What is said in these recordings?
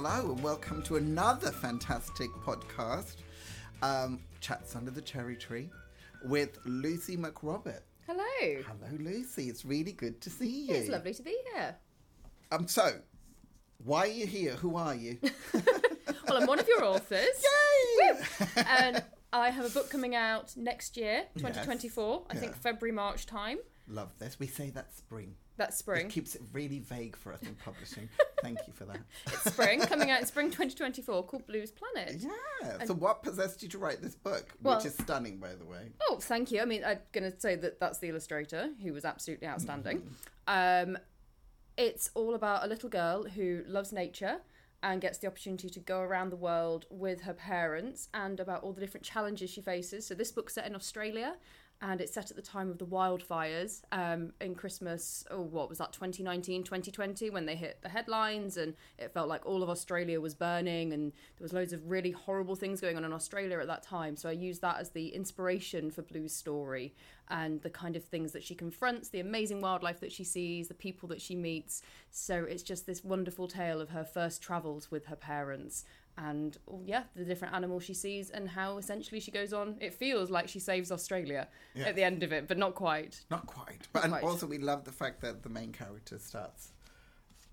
Hello, and welcome to another fantastic podcast, um, Chats Under the Cherry Tree, with Lucy McRobert. Hello. Hello, Lucy. It's really good to see you. It's lovely to be here. Um, so, why are you here? Who are you? Well, I'm one of your authors. Yay! and I have a book coming out next year, 2024. I think February, March time. Love this. We say that spring. That's It spring. keeps it really vague for us in publishing. Thank you for that. It's spring, coming out in spring 2024, called Blues Planet. Yeah. So, what possessed you to write this book, Well- which is stunning, by the way? Oh, thank you. I mean, I'm going to say that that's the illustrator who was absolutely outstanding. Mm-hmm. Um, it's all about a little girl who loves nature and gets the opportunity to go around the world with her parents and about all the different challenges she faces. So, this book's set in Australia and it's set at the time of the wildfires um, in Christmas, oh, what was that, 2019, 2020, when they hit the headlines and it felt like all of Australia was burning and there was loads of really horrible things going on in Australia at that time. So I used that as the inspiration for Blue's story and the kind of things that she confronts, the amazing wildlife that she sees, the people that she meets. So it's just this wonderful tale of her first travels with her parents and oh, yeah, the different animals she sees and how essentially she goes on. It feels like she saves Australia Yeah. at the end of it, but not quite. Not quite. But and quite. also, we love the fact that the main character starts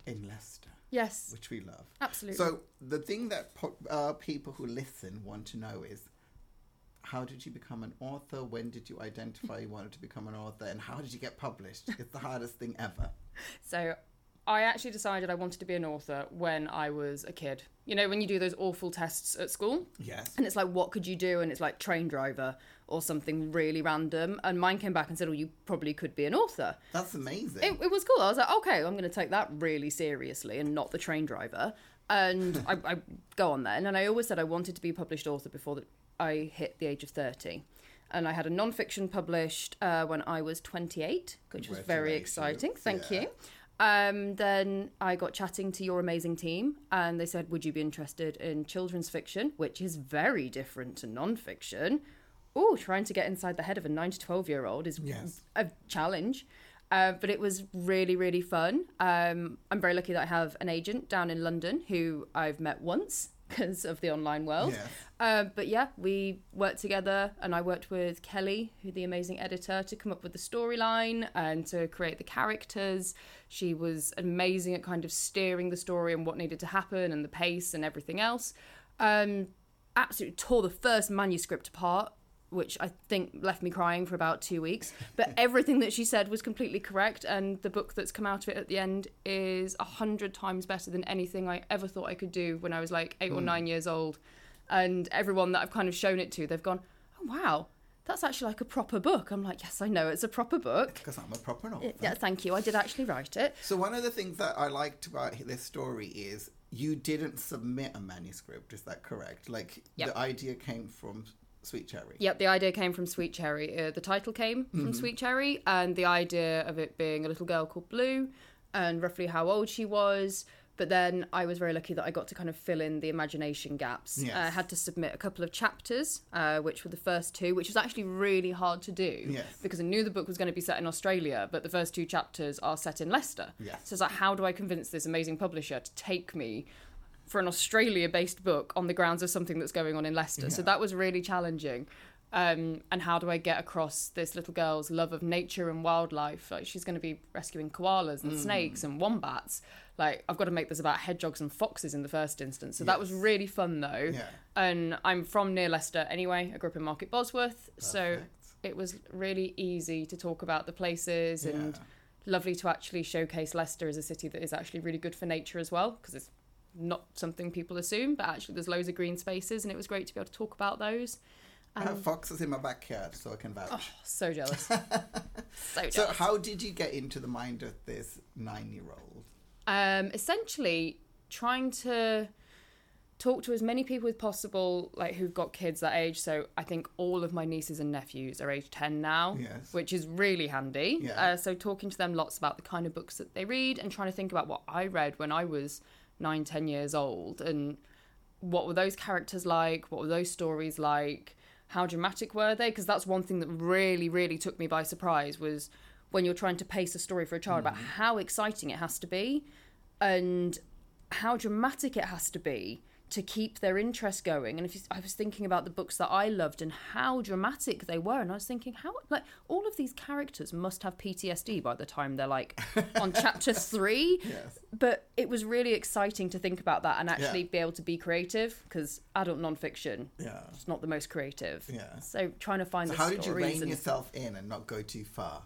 in Leicester, Yes, which we love. absolutely. So the thing that po- uh, people who listen want to know is how did you become an author? When did you identify you wanted to become an author? And how did you get published? It's the hardest thing ever. So I actually decided I wanted to be an author when I was a kid. You know, when you do those awful tests at school, Yes. and it's like, what could you do? And it's like train driver or something really random. And mine came back and said, oh, you probably could be an author. That's amazing. It, it was cool. I was like, okay, I'm going to take that really seriously and not the train driver. And I, I go on then. And I always said I wanted to be a published author before that I hit the age of 30. And I had a non-fiction published uh, when I was 28, which was very exciting. Thank Yeah. you. Um, then I got chatting to your amazing team, and they said, "Would you be interested in children's fiction, which is very different to non-fiction?" Oh, trying to get inside the head of a nine to twelve year old is Yes. a challenge. Uh, but it was really, really fun. Um, I'm very lucky that I have an agent down in London who I've met once because of the online world. Yes. Uh, but yeah, we worked together, and I worked with Kelly, who the amazing editor, to come up with the storyline and to create the characters. She was amazing at kind of steering the story and what needed to happen and the pace and everything else. Um, absolutely tore the first manuscript apart. Which I think left me crying for about two weeks. But everything that she said was completely correct, and the book that's come out of it at the end is a hundred times better than anything I ever thought I could do when I was like eight or hmm. nine years old and everyone that I've kind of shown it to, they've gone, "Oh wow, that's actually like a proper book." I'm like, "Yes, I know it's a proper book." Because I'm a proper author. Yeah, thank you. I did actually write it. So one of the things that I liked about this story is you didn't submit a manuscript. Is that correct? Like Yep. the idea came from Sweet Cherry. Yep, the idea came from Sweet Cherry. Uh, the title came from Sweet Cherry, and the idea of it being a little girl called Blue, and roughly how old she was. But then I was very lucky that I got to kind of fill in the imagination gaps. Yes. Uh, I had to submit a couple of chapters, uh, which were the first two, which was actually really hard to do Yes. because I knew the book was going to be set in Australia, but the first two chapters are set in Leicester. Yes. So it's like, how do I convince this amazing publisher to take me for an Australia based book on the grounds of something that's going on in Leicester? So that was really challenging. Um, and how do I get across this little girl's love of nature and wildlife? Like she's going to be rescuing koalas Mm. and snakes and wombats. Like I've got to make this about hedgehogs and foxes in the first instance. So that was really fun though. Yeah. And I'm from near Leicester anyway. I grew up in Market Bosworth, so it was really easy to talk about the places and lovely to actually showcase Leicester as a city that is actually really good for nature as well because it's not something people assume, but actually there's loads of green spaces and it was great to be able to talk about those. I have foxes in my backyard, so I can vouch. oh, so jealous. so jealous. so how did you get into the mind of this nine-year-old? um, essentially trying to talk to as many people as possible like who've got kids that age so i think all of my nieces and nephews are age 10 now Yes. which is really handy Yeah. uh, so talking to them lots about the kind of books that they read and trying to think about what i read when i was 9 10 years old and what were those characters like? What were those stories like? How dramatic were they? Because that's one thing that really really took me by surprise was when you're trying to pace a story for a child about mm. how exciting it has to be and how dramatic it has to be to keep their interest going. And if you, I was thinking about the books that I loved and how dramatic they were, and I was thinking how like all of these characters must have PTSD by the time they're like on chapter three. Yes. But it was really exciting to think about that and actually Yeah. be able to be creative because adult nonfiction Yeah. it's not the most creative. Yeah. So trying to find So the how did you rein and yourself in and not go too far?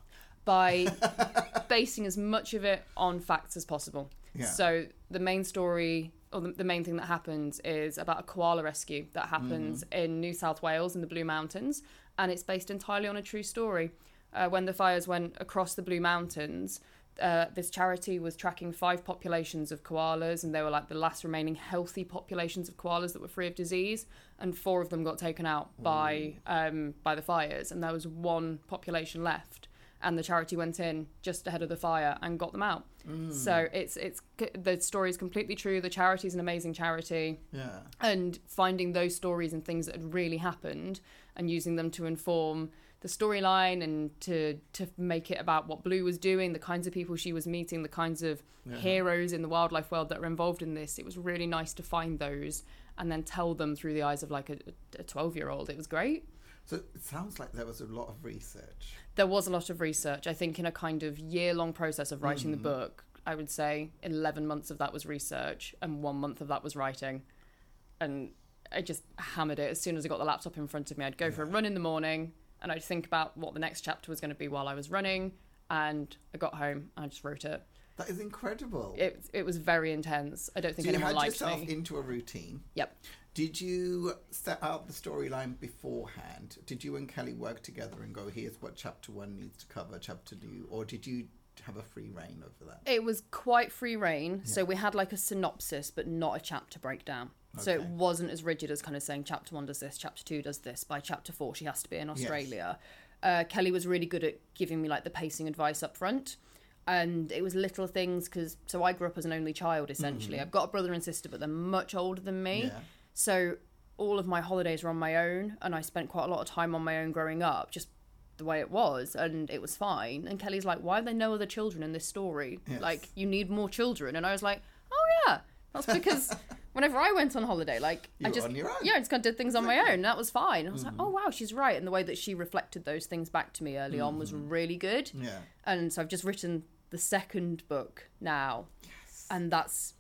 by basing as much of it on facts as possible. Yeah. So the main story or the, the main thing that happens is about a koala rescue that happens Mm-hmm. in New South Wales in the Blue Mountains, and it's based entirely on a true story. Uh, when the fires went across the Blue Mountains, uh, this charity was tracking five populations of koalas, and they were like the last remaining healthy populations of koalas that were free of disease, and four of them got taken out by um, by the fires, and there was one population left and the charity went in just ahead of the fire and got them out. Mm. So it's it's the story is completely true. The charity is an amazing charity, Yeah. and finding those stories and things that had really happened and using them to inform the storyline and to to make it about what Blue was doing, the kinds of people she was meeting, the kinds of heroes in the wildlife world that are involved in this. It was really nice to find those and then tell them through the eyes of like a twelve year old. It was great. So it sounds like there was a lot of research. There was a lot of research. I think in a kind of year long process of writing the hmm. book, I would say 11 months of that was research and one month of that was writing. And I just hammered it. As soon as I got the laptop in front of me, I'd go for a run in the morning and I'd think about what the next chapter was going to be while I was running. And I got home and I just wrote it. That is incredible. It, it was very intense. I don't think so you anyone had liked yourself into a routine. Yep. Did you set out the storyline beforehand? Did you and Kelly work together and go, here's what chapter one needs to cover, chapter two? Or did you have a free reign over that? It was quite free reign. So we had like a synopsis, but not a chapter breakdown. So it wasn't as rigid as kind of saying chapter one does this, chapter two does this. By chapter four, she has to be in Australia. Uh, Kelly was really good at giving me like the pacing advice up front. And it was little things because, so I grew up as an only child essentially. I've got a brother and sister, but they're much older than me. Yeah. So all of my holidays were on my own, and I spent quite a lot of time on my own growing up, just the way it was, and it was fine. And Kelly's like, "Why are there no other children in this story? Yes. Like, you need more children." And I was like, "Oh yeah, that's because whenever I went on holiday, like You I just on your own. yeah, I just kind of did things on my own. And that was fine. I was like, mm-hmm. "Oh wow, she's right." And the way that she reflected those things back to me early on was mm-hmm. really good. Yeah. And so I've just written the second book now. And that's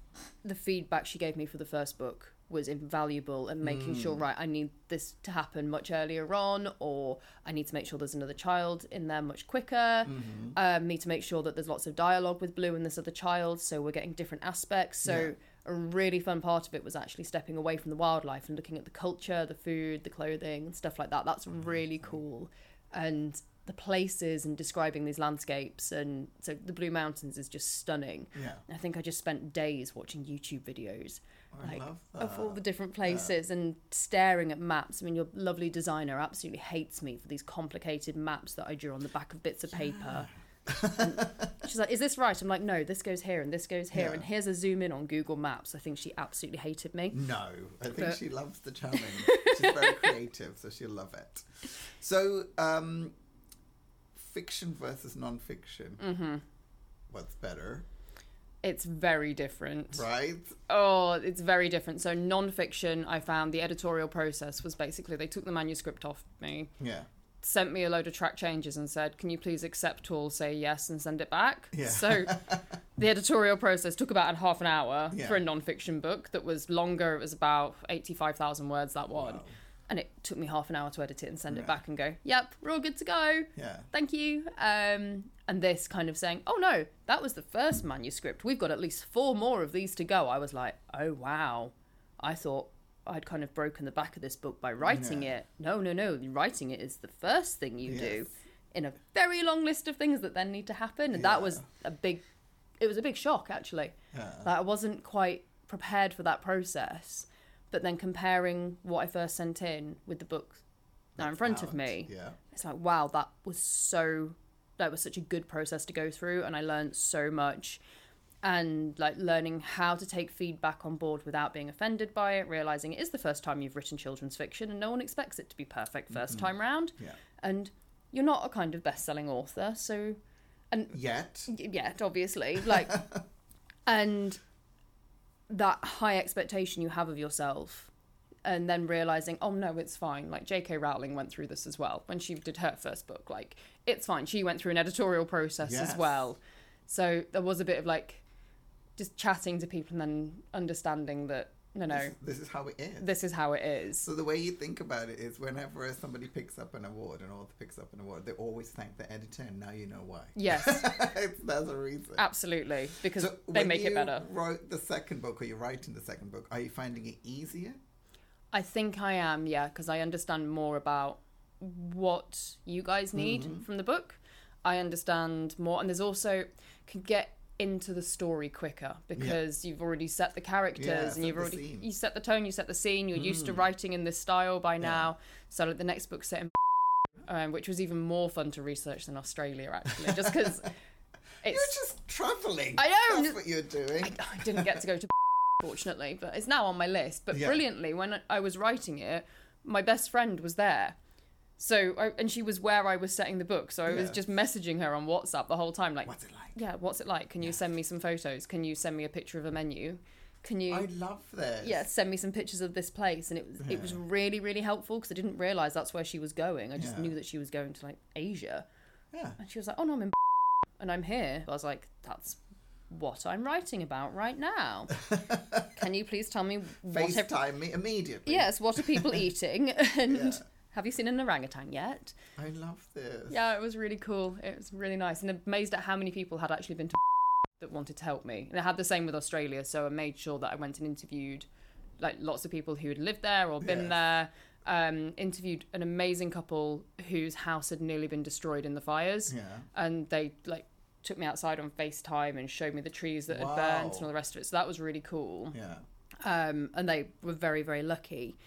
the feedback she gave me for the first book was invaluable and making sure mm. right I need this to happen much earlier on or I need to make sure there's another child in there much quicker. Mm-hmm. Um, need to make sure that there's lots of dialogue with Blue and this other child so we're getting different aspects. So a really fun part of it was actually stepping away from the wildlife and looking at the culture the food the clothing and stuff like that. That's mm-hmm. really cool. And the places and describing these landscapes and so the blue mountains is just stunning. Yeah. i think i just spent days watching youtube videos like love of all the different places and staring at maps i mean your lovely designer absolutely hates me for these complicated maps that i drew on the back of bits of paper And she's like is this right i'm like no this goes here and this goes here Yeah. and here's a zoom in on google maps i think she absolutely hated me No, I think But- she loves the challenge. She's very creative, so she'll love it. So, um, fiction versus non-fiction. Mm-hmm. What's better, it's very different right? Oh, it's very different. So non-fiction, I found the editorial process was basically they took the manuscript off me, Yeah. sent me a load of track changes, and said, "Can you please accept all, say yes, and send it back?" Yeah. So the editorial process took about half an hour Yeah. for a non-fiction book that was longer. It was about eighty-five thousand words that one, Wow. And it took me half an hour to edit it and send Right. it back and go, "Yep, we're all good to go." Yeah. thank you. Um, and this kind of saying, oh no, that was the first manuscript. We've got at least four more of these to go. I was like, oh wow. I thought I'd kind of broken the back of this book by writing Yeah. it. No, no, no. Writing it is the first thing you do in a very long list of things that then need to happen. And that was a big, it was a big shock actually. Yeah. Like I wasn't quite prepared for that process. But then comparing what I first sent in with the book now in front of me, Yeah. it's like wow that was so that was such a good process to go through and i learned so much and like learning how to take feedback on board without being offended by it realizing it is the first time you've written children's fiction and no one expects it to be perfect 1st mm-hmm. time round Yeah. and you're not a kind of best-selling author so and Yet. yet obviously like and that high expectation you have of yourself and then realizing oh no it's fine. Like jk rowling went through this as well when she did her first book. Like it's fine. She went through an editorial process Yes. as well. So there was a bit of like just chatting to people and then understanding that no no This, this is how it is. this is how it is So the way you think about it is, whenever somebody picks up an award, an author picks up an award, they always thank the editor, and now you know why. yes There's a reason. absolutely because So they make it better Wrote the second book, or you're writing the second book. Are you finding it easier? I think I am, yeah, because I understand more about what you guys need Mm-hmm. from the book. I understand more, and there's also can get into the story quicker because you've already set the characters Yeah, and you've already scene. Mm. you set the tone, you set the scene. You're used to writing in this style by now. So like, the next book set in, um, which was even more fun to research than Australia actually, just because You're just traveling. I know, That's what you're doing. I, I didn't get to go to fortunately, but it's now on my list. But Yeah. brilliantly, when I was writing it, my best friend was there. So, I, and she was where I was setting the book. So I was just messaging her on WhatsApp the whole time, like, What's it like? yeah, what's it like? Can you send me some photos? Can you send me a picture of a menu? Can you, I love this. yeah, send me some pictures of this place? And it was, it was really, really helpful because I didn't realize that's where she was going. I just Yeah. knew that she was going to like Asia. Yeah. And she was like, oh no, I'm in and I'm here. I was like, that's what I'm writing about right now. Can you please tell me what? ev- FaceTime me immediately. yes, what are people eating? And Yeah. Have you seen an orangutan yet? I love this. Yeah, it was really cool. It was really nice, and amazed at how many people had actually been to that wanted to help me. And I had the same with Australia, so I made sure that I went and interviewed like lots of people who had lived there or been Yes. there. Um, interviewed an amazing couple whose house had nearly been destroyed in the fires Yeah. and they like took me outside on FaceTime and showed me the trees that had burnt and all the rest of it. So that was really cool. Yeah. Um, and they were very, very lucky.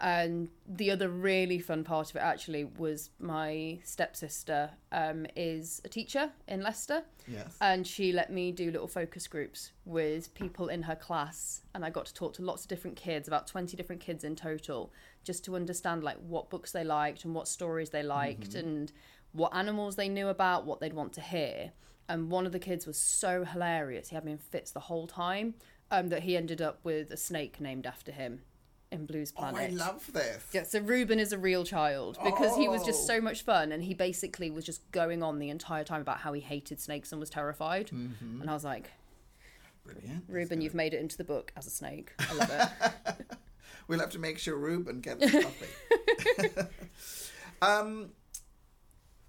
And the other really fun part of it actually was my stepsister um, is a teacher in Leicester, Yes. and she let me do little focus groups with people in her class, and I got to talk to lots of different kids, about twenty different kids in total, just to understand like what books they liked and what stories they liked and what animals they knew about, what they'd want to hear. And one of the kids was so hilarious; he had me in fits the whole time. Um, that he ended up with a snake named after him in Blues oh, I love this. Yeah, so Ruben is a real child because he was just Oh. so much fun and he basically was just going on the entire time about how he hated snakes and was terrified. Mm-hmm. And I was like, Brilliant. Ruben, you've made it into the book as a snake. I love it. We'll have to make sure Ruben gets a copy. um,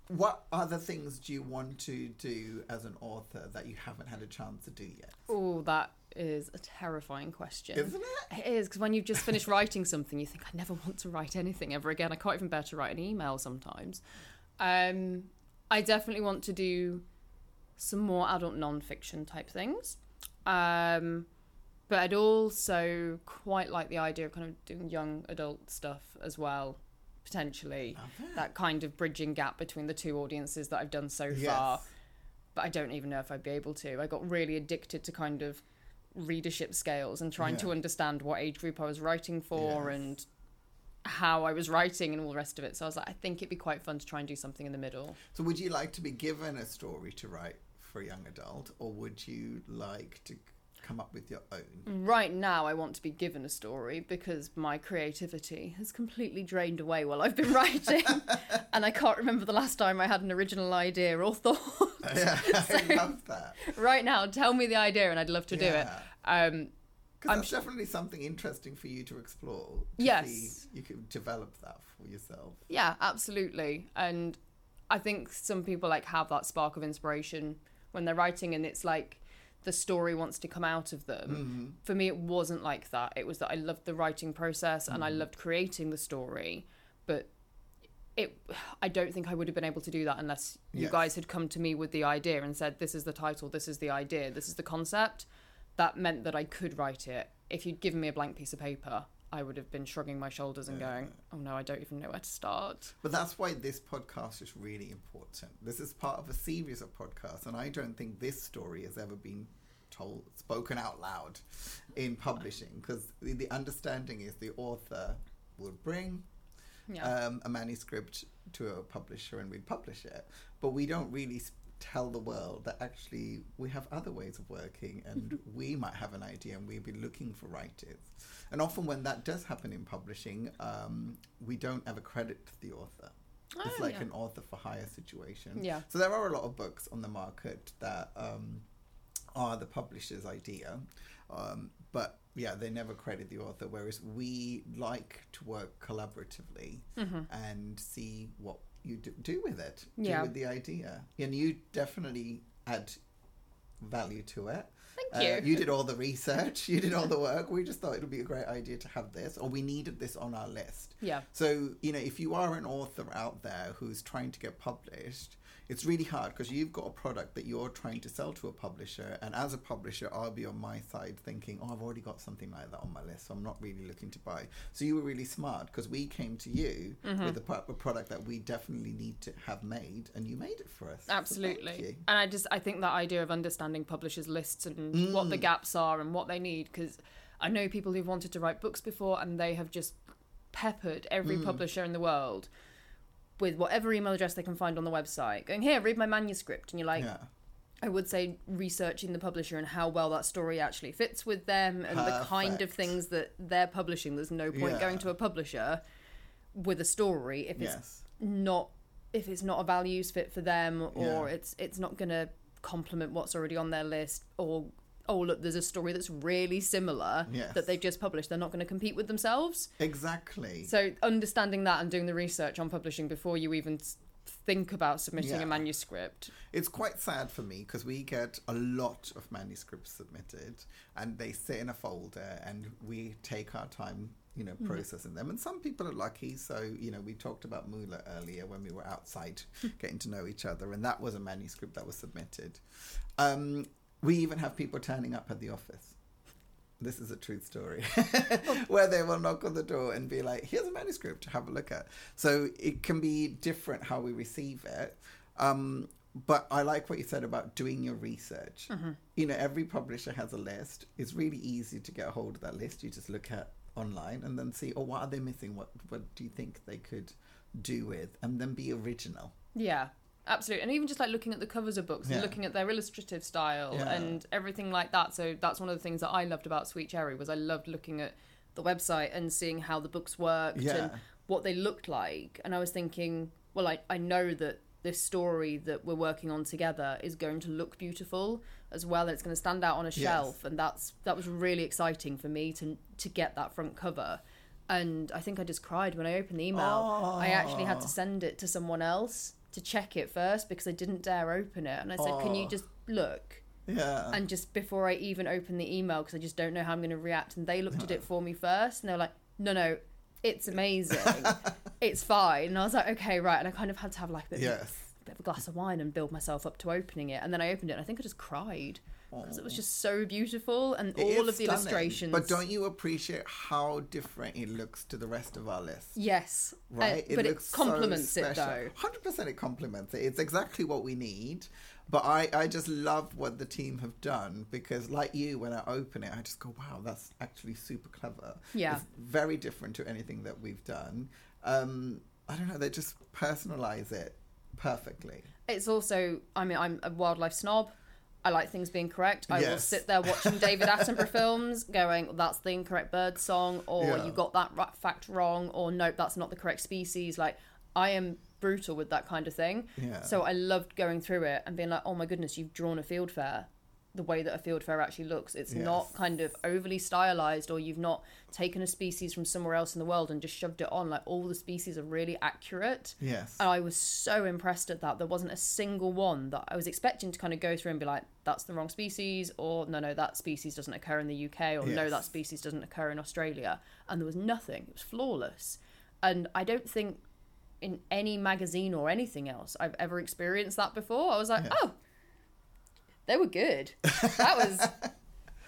what other things do you want to do as an author that you haven't had a chance to do yet? oh, that is a terrifying question. Isn't it? It is because when you've just finished writing something, you think I never want to write anything ever again. I can't even bear to write an email sometimes. Um, I definitely want to do some more adult non-fiction type things, um, but I'd also quite like the idea of kind of doing young adult stuff as well, potentially. That kind of bridging gap between the two audiences that I've done so Yes. far but I don't even know if I'd be able to. I got really addicted to kind of readership scales and trying to understand what age group I was writing for Yes. and how I was writing and all the rest of it. So I was like, I think it'd be quite fun to try and do something in the middle. So, would you like to be given a story to write for a young adult, or would you like to come up with your own? Right now, I want to be given a story because my creativity has completely drained away while I've been writing. and I can't remember the last time I had an original idea or thought. yeah, I love that. right now, tell me the idea and I'd love to do it. Yeah. Um, Because I'm that's definitely something interesting for you to explore. To Yes. you can develop that for yourself. Yeah, absolutely. And I think some people like have that spark of inspiration when they're writing and it's like the story wants to come out of them. Mm-hmm. For me it wasn't like that. It was that I loved the writing process and I Mm-hmm. loved creating the story, but it I don't think I would have been able to do that unless you Yes. guys had come to me with the idea and said this is the title, this is the idea, this is the concept. That meant that I could write it. If you'd given me a blank piece of paper, I would have been shrugging my shoulders and going, "Oh no, I don't even know where to start." But that's why this podcast is really important. This is part of a series of podcasts, and I don't think this story has ever been told, spoken out loud in publishing, because the, the understanding is the author would bring Yeah. um, a manuscript to a publisher and we'd publish it. But we don't really, tell the world that actually we have other ways of working and we might have an idea and we'd be looking for writers. And often when that does happen in publishing, um, we don't ever credit the author. it's Oh, like yeah. an author for hire situation. Yeah. So there are a lot of books on the market that um, are the publisher's idea, um, but yeah, they never credit the author. Whereas we like to work collaboratively Mm-hmm. and see what you do, do with it, Yeah. do with the idea, and you definitely add value to it. Thank you. Uh, you did all the research, you did all the work. We just thought it would be a great idea to have this, or we needed this on our list. Yeah. So, you know, if you are an author out there who's trying to get published, it's really hard because you've got a product that you're trying to sell to a publisher. And as a publisher, I'll be on my side thinking, oh, I've already got something like that on my list. So I'm not really looking to buy. So you were really smart because we came to you Mm-hmm. with a, a product that we definitely need to have made and you made it for us. Absolutely. you. And I just I think that idea of understanding publishers' lists and what Mm. the gaps are and what they need because I know people who've wanted to write books before and they have just peppered every Mm. publisher in the world with whatever email address they can find on the website going here read my manuscript and you're like yeah. I would say researching the publisher and how well that story actually fits with them and the kind of things that they're publishing. There's no point Yeah. going to a publisher with a story if it's Yes. not if it's not a values fit for them or Yeah. it's it's not going to complement what's already on their list or oh look there's a story that's really similar Yes. that they've just published they're not going to compete with themselves Exactly. so understanding that and doing the research on publishing before you even think about submitting Yeah. a manuscript It's quite sad for me because we get a lot of manuscripts submitted and they sit in a folder and we take our time, you know, processing them. And some people are lucky. So, you know, we talked about Mula earlier when we were outside getting to know each other, and that was a manuscript that was submitted. Um, we even have people turning up at the office. This is a true story where they will knock on the door and be like, here's a manuscript to have a look at. So it can be different how we receive it. Um, but I like what you said about doing your research. You know, every publisher has a list. It's really easy to get a hold of that list. You just look at online and then see, oh, what are they missing? What what do you think they could do with? And then be original. Yeah, absolutely. And even just like looking at the covers of books and Yeah. looking at their illustrative style Yeah. and everything like that. So that's one of the things that I loved about Sweet Cherry was I loved looking at the website and seeing how the books worked Yeah. and what they looked like. And I was thinking, well, I, I know that this story that we're working on together is going to look beautiful as well and it's going to stand out on a Yes. shelf and that's that was really exciting for me to to get that front cover and I think I just cried when I opened the email. I actually had to send it to someone else to check it first because I didn't dare open it. And I said, "Can you oh. just look?" Yeah. And just before I even open the email, because I just don't know how I'm going to react, and they looked at it for me first, and they were like, "No, no, it's amazing, it's fine." And I was like, "Okay, right." And I kind of had to have like a bit, of, yes. A of a glass of wine and build myself up to opening it. And then I opened it, and I think I just cried because it was just so beautiful, and It all of the stunning, illustrations. But don't you appreciate how different it looks to the rest of our list? Yes, uh, Right? but it complements so it though. Hundred percent, it complements it. It's exactly what we need. But I, I just love what the team have done because, like you, when I open it, I just go, "Wow, that's actually super clever." Yeah. it's very different to anything that we've done. Um, I don't know. They just personalize it perfectly. It's also, I mean, I'm a wildlife snob. I like things being correct. I will sit there watching David Attenborough films, going, "That's the incorrect bird song," or Yeah. "You got that fact wrong," or "Nope, that's not the correct species." Like, I am brutal with that kind of thing. Yeah. So I loved going through it and being like, "Oh my goodness, you've drawn a fieldfare." The way that a fieldfare actually looks, it's not kind of overly stylized, or you've not taken a species from somewhere else in the world and just shoved it on. Like all the species are really accurate. Yes. And I was so impressed at that. There wasn't a single one that I was expecting to kind of go through and be like, that's the wrong species, or no, no, that species doesn't occur in the UK, or no, that species doesn't occur in Australia. And there was nothing. It was flawless. And I don't think in any magazine or anything else I've ever experienced that before. I was like, oh, they were good. That was.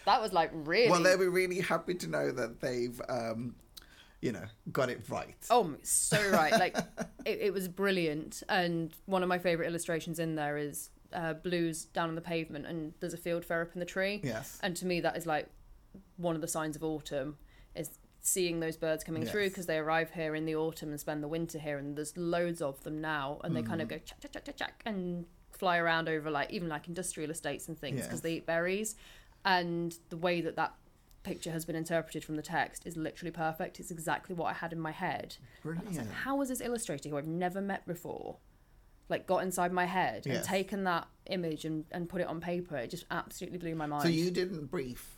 That was like really. Well, they were really happy to know that they've, um, you know, got it right. Oh, so right. Like it, it was brilliant. And one of my favorite illustrations in there is uh, blues down on the pavement, and there's a fieldfare up in the tree. Yes. And to me, that is like one of the signs of autumn is seeing those birds coming through because they arrive here in the autumn and spend the winter here, and there's loads of them now, and they kind Mm. of go chuck chuck chuck chuck chuck and fly around over like even like industrial estates and things because Yes. they eat berries, and the way that that picture has been interpreted from the text is literally perfect. It's exactly what I had in my head. I was Brilliant. like, how was this illustrator who I've never met before, like got inside my head and taken that image and, and put it on paper? It just absolutely blew my mind. So you didn't brief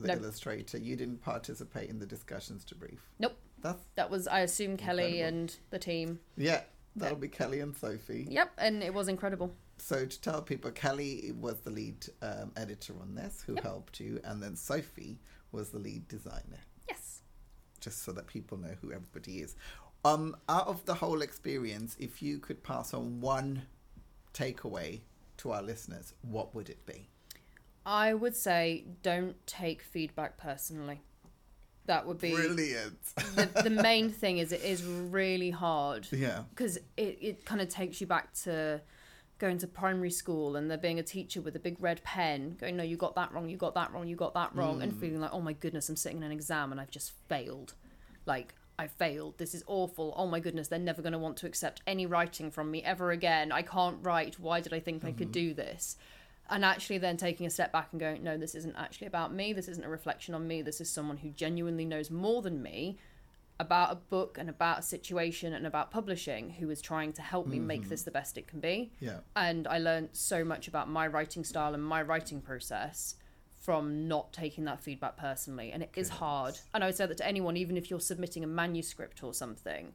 the illustrator. You didn't participate in the discussions to brief. Nope. That's that was, I assume, Kelly Incredible. and the team. yeah. That'll be Kelly and Sophie. Yep, and it was incredible. So to tell people, Kelly was the lead um, editor on this, who Yep. helped you, and then Sophie was the lead designer. Yes. just so that people know who everybody is. Um, out of the whole experience, if you could pass on one takeaway to our listeners, what would it be? I would say don't take feedback personally. That would be Brilliant. the, the main thing is it is really hard yeah. because it, it kind of takes you back to going to primary school and there being a teacher with a big red pen going no you got that wrong you got that wrong you got that wrong and mm. feeling like oh my goodness i'm sitting in an exam and i've just failed. Like i failed. This is awful. Oh my goodness they're never going to want to accept any writing from me ever again. I can't write. Why did i think i could mm-hmm. do this? And actually then taking a step back and going no this isn't actually about me. This isn't a reflection on me. This is someone who genuinely knows more than me about a book and about a situation and about publishing who was trying to help me make mm-hmm. this the best it can be Yeah. and I learned so much about my writing style and my writing process from not taking that feedback personally. And it is Good. hard. And I would say that to anyone, even if you're submitting a manuscript or something,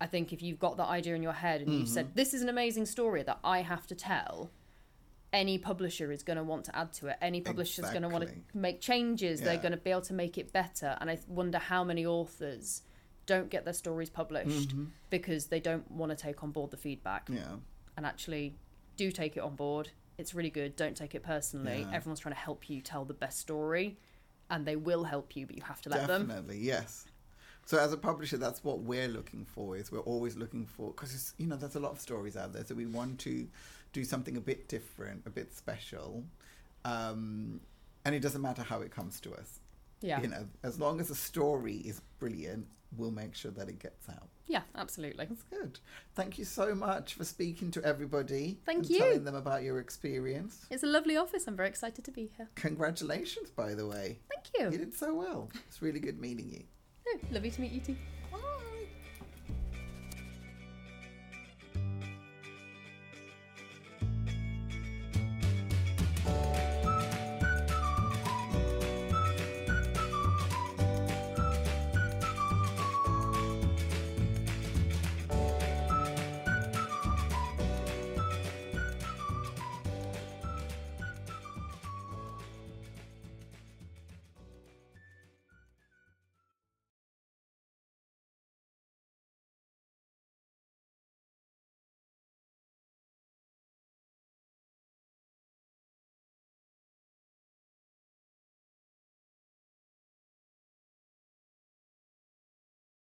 I think if you've got that idea in your head and you've said, mm-hmm. This is an amazing story that I have to tell, any publisher is going to want to add to it. Any publisher is going to want to make changes. They're going to be able to make it better. And I wonder how many authors don't get their stories published because they don't want to take on board the feedback Yeah. and actually do take it on board. It's really good. Don't take it personally. Yeah. Everyone's trying to help you tell the best story, and they will help you, but you have to let them. Definitely, yes. So as a publisher, that's what we're looking for. Is we're always looking for because you know there's a lot of stories out there, so we want to do something a bit different, a bit special, um, and it doesn't matter how it comes to us. Yeah, You know, as long as the story is brilliant, we'll make sure that it gets out. yeah, absolutely. That's good. Thank you so much for speaking to everybody. Thank and you. Telling them about your experience. It's a lovely office. I'm very excited to be here. Congratulations, by the way. Thank You you. did so well. It's really good meeting you. Oh, lovely to meet you too.